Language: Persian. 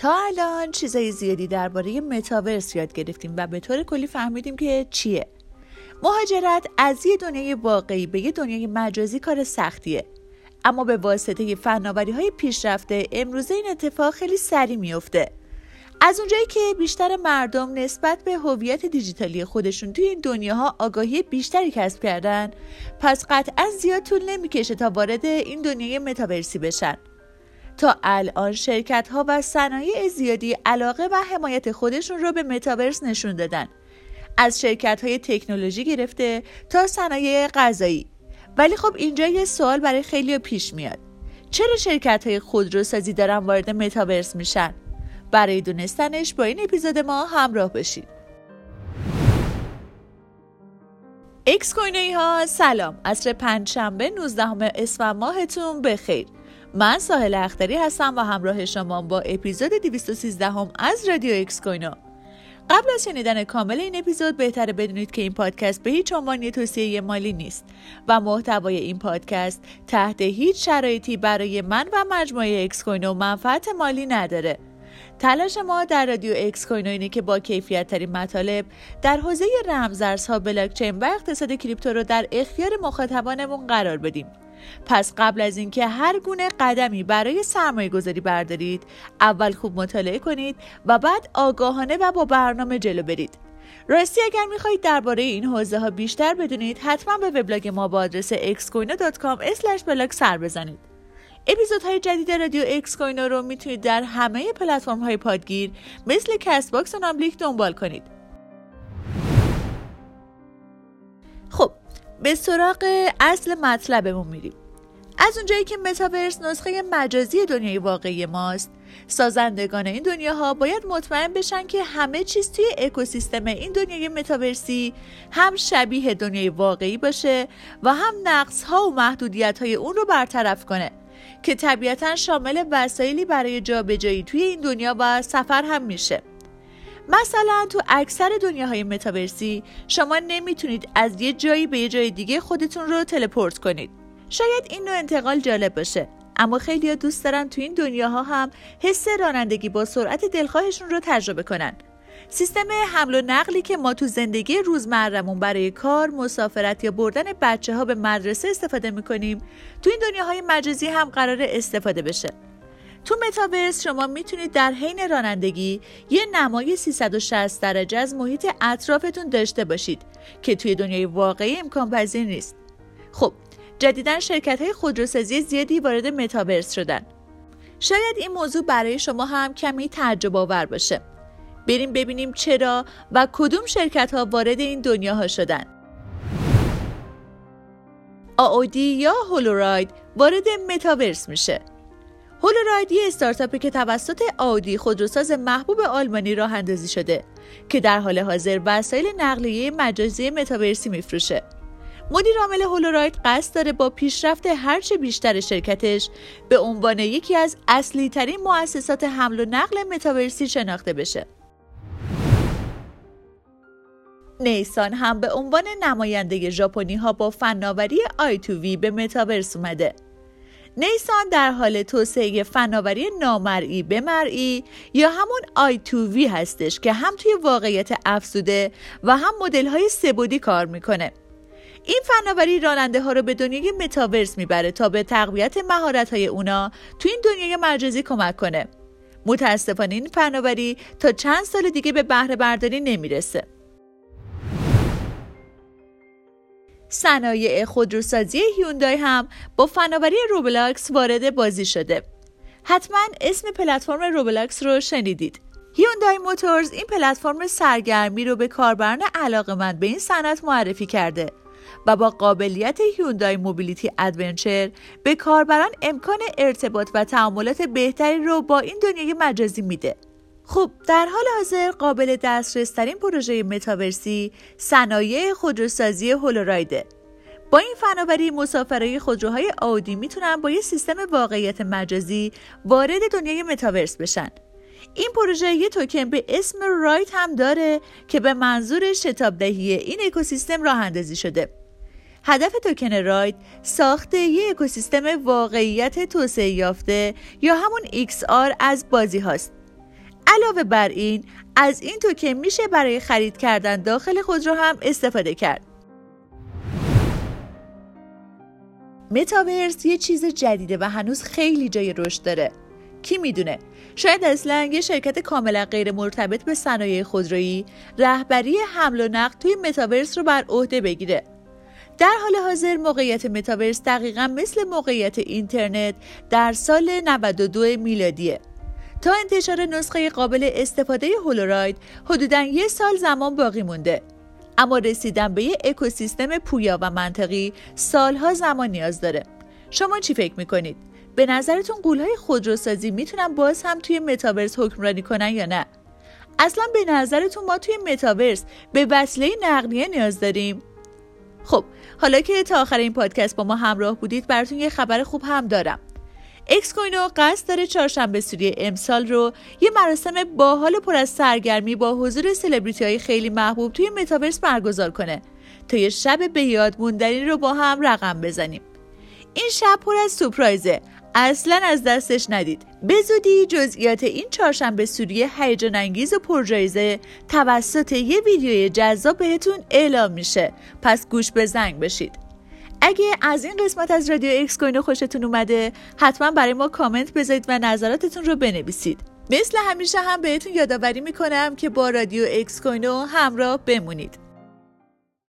تا الان چیزای زیادی درباره متاورس یاد گرفتیم و به طور کلی فهمیدیم که چیه. مهاجرت از یه دنیای واقعی به یه دنیای مجازی کار سختیه. اما به واسطه فناوری های پیشرفته امروزه این اتفاق خیلی سریع میفته از اونجایی که بیشتر مردم نسبت به هویت دیجیتالی خودشون توی این دنیاها آگاهی بیشتری کسب کردن پس قطعا زیاد طول نمی‌کشه تا وارد این دنیای متاورسی بشن. تا الان شرکت ها و صنایع زیادی علاقه و حمایت خودشون رو به متاورس نشون دادن. از شرکت های تکنولوژی گرفته تا صنایع غذایی. ولی خب اینجا یه سوال برای خیلیا پیش میاد. چرا شرکت های خودروسازی دارن وارد متاورس میشن؟ برای دونستنش با این اپیزود ما همراه بشید اکس کوینوی ها سلام. عصر پنجشنبه 19 اسفند ماهتون بخیر. من ساحل اختری هستم و همراه شما با اپیزود 213 هم از رادیو اکس کوینو. قبل از شنیدن کامل این اپیزود بهتره بدونید که این پادکست به هیچ عنوان توصیه مالی نیست و محتوای این پادکست تحت هیچ شرایطی برای من و مجموعه اکس کوینو منفعت مالی نداره. تلاش ما در رادیو اکس کوینو اینه که با کیفیت ترین مطالب در حوزه رمزارزها بلاکچین و اقتصاد کریپتو رو در اختیار مخاطبانمون قرار بدیم. پس قبل از اینکه هر گونه قدمی برای سرمایه گذاری بردارید اول خوب مطالعه کنید و بعد آگاهانه و با برنامه جلو برید. راستی اگر می‌خواهید درباره این حوزه ها بیشتر بدونید حتما به وبلاگ ما با آدرس xcoino.com blog سر بزنید. اپیزودهای جدید رادیو اکس کوینو رو می‌تونید در همه پلتفرم های پادگیر مثل کست باکس و ناملیک دنبال کنید. به سراغ اصل مطلبمون میریم. از اونجایی که متاورس نسخه مجازی دنیای واقعی ماست سازندگان این دنیاها باید مطمئن بشن که همه چیز توی اکوسیستم این دنیای متاورسی هم شبیه دنیای واقعی باشه و هم نقص ها و محدودیت های اون رو برطرف کنه که طبیعتا شامل وسایلی برای جابجایی توی این دنیا و سفر هم میشه. مثلا تو اکثر دنیاهای متاورسی شما نمی‌تونید از یه جایی به یه جای دیگه خودتون رو تلپورت کنید. شاید این نوع انتقال جالب باشه اما خیلی دوست دارن تو این دنیاها هم حس رانندگی با سرعت دلخواهشون رو تجربه کنن. سیستم حمل و نقلی که ما تو زندگی روزمرمون برای کار، مسافرت یا بردن بچه ها به مدرسه استفاده می‌کنیم تو این دنیاهای مجازی هم قرار استفاده بشه. تو متاورس شما می‌تونید در حین رانندگی یه نمای 360 درجه از محیط اطرافتون داشته باشید که توی دنیای واقعی امکان پذیر نیست. خب جدیدا شرکت های خودروسازی زیادی وارد متاورس شدن. شاید این موضوع برای شما هم کمی تعجب آور باشه. بریم ببینیم چرا و کدوم شرکت ها وارد این دنیاها شدن. آودی یا هولوراید وارد متاورس میشه. هولوراید یه استارتاپی که توسط آودی خودروساز محبوب آلمانی راه اندازی شده که در حال حاضر وسایل نقلیه مجازی متاورسی میفروشه. مدیر عامل هولوراید قصد داره با پیشرفت هرچه بیشتر شرکتش به عنوان یکی از اصلی ترین مؤسسات حمل و نقل متاورسی شناخته بشه. نیسان هم به عنوان نماینده ژاپنی ها با فناوری آی تو وی به متاورس اومده. نیسان در حال توسعه فناوری نامرئی به مرئی یا همون آی تو وی هستش که هم توی واقعیت افزوده و هم مدل های سبودی کار می‌کنه. این فناوری راننده ها رو به دنیای متاورس می‌بره تا به تقویت مهارت های اونا تو این دنیای مجازی کمک کنه. متاسفانه این فناوری تا چند سال دیگه به بهره برداری نمی‌رسه. صنایع خودروسازی هیوندای هم با فناوری روبلاکس وارد بازی شده. حتما اسم پلتفرم روبلاکس رو شنیدید. هیوندای موتورز این پلتفرم سرگرمی رو به کاربران علاقمند به این صنعت معرفی کرده و با قابلیت هیوندای Mobility Adventure به کاربران امکان ارتباط و تعاملات بهتری رو با این دنیای مجازی میده. خب در حال حاضر قابل دسترس ترین پروژه متاورسی صنایع خودروسازی هولورایده با این فناوری مسافرای خودروهای آودی می‌تونن با یه سیستم واقعیت مجازی وارد دنیای متاورس بشن. این پروژه یه توکن به اسم رایت هم داره که به منظور شتاب دهی این اکوسیستم راه اندازی شده. هدف توکن رایت ساخت یک اکوسیستم واقعیت توسعه یافته یا همون XR از بازی هاست. علاوه بر این از این تو میشه برای خرید کردن داخل خودرو هم استفاده کرد. متاورس یه چیز جدیده و هنوز خیلی جای رشد داره. کی می‌دونه؟ شاید اصلا یه شرکت کاملا غیر مرتبط به صنایع خودرویی رهبری حمل و نقل توی متاورس رو بر عهده بگیره. در حال حاضر موقعیت متاورس دقیقا مثل موقعیت اینترنت در سال 92 میلادیه. تا انتشار نسخه قابل استفاده هولوراید حدودا یه سال زمان باقی مونده. اما رسیدن به یه اکوسیستم پویا و منطقی سالها زمان نیاز داره. شما چی فکر می‌کنید؟ به نظرتون غولهای خودروسازی می‌تونن باز هم توی متاورس حکمرانی کنن یا نه؟ اصلا به نظرتون ما توی متاورس به وسیله نقلیه نیاز داریم؟ خب حالا که تا آخر این پادکست با ما همراه بودید براتون یه خبر خوب هم دارم. اکس کوینو قصد داره چهارشنبه سوری امسال رو یه مراسم باحال پر از سرگرمی با حضور سلبریتی های خیلی محبوب توی متاورس برگزار کنه تا یه شب به یاد موندنی رو با هم رقم بزنیم. این شب پر از surprise ه. اصلا از دستش ندید. به زودی جزئیات این چهارشنبه سوری هیجان انگیز و پرجایزه توسط یه ویدیوی جذاب بهتون اعلام میشه. پس گوش به زنگ بشید. اگه از این قسمت از رادیو اکس کوینو خوشتون اومده حتما برای ما کامنت بذارید و نظراتتون رو بنویسید. مثل همیشه هم بهتون یادآوری می‌کنم که با رادیو اکس کوینو همراه بمونید.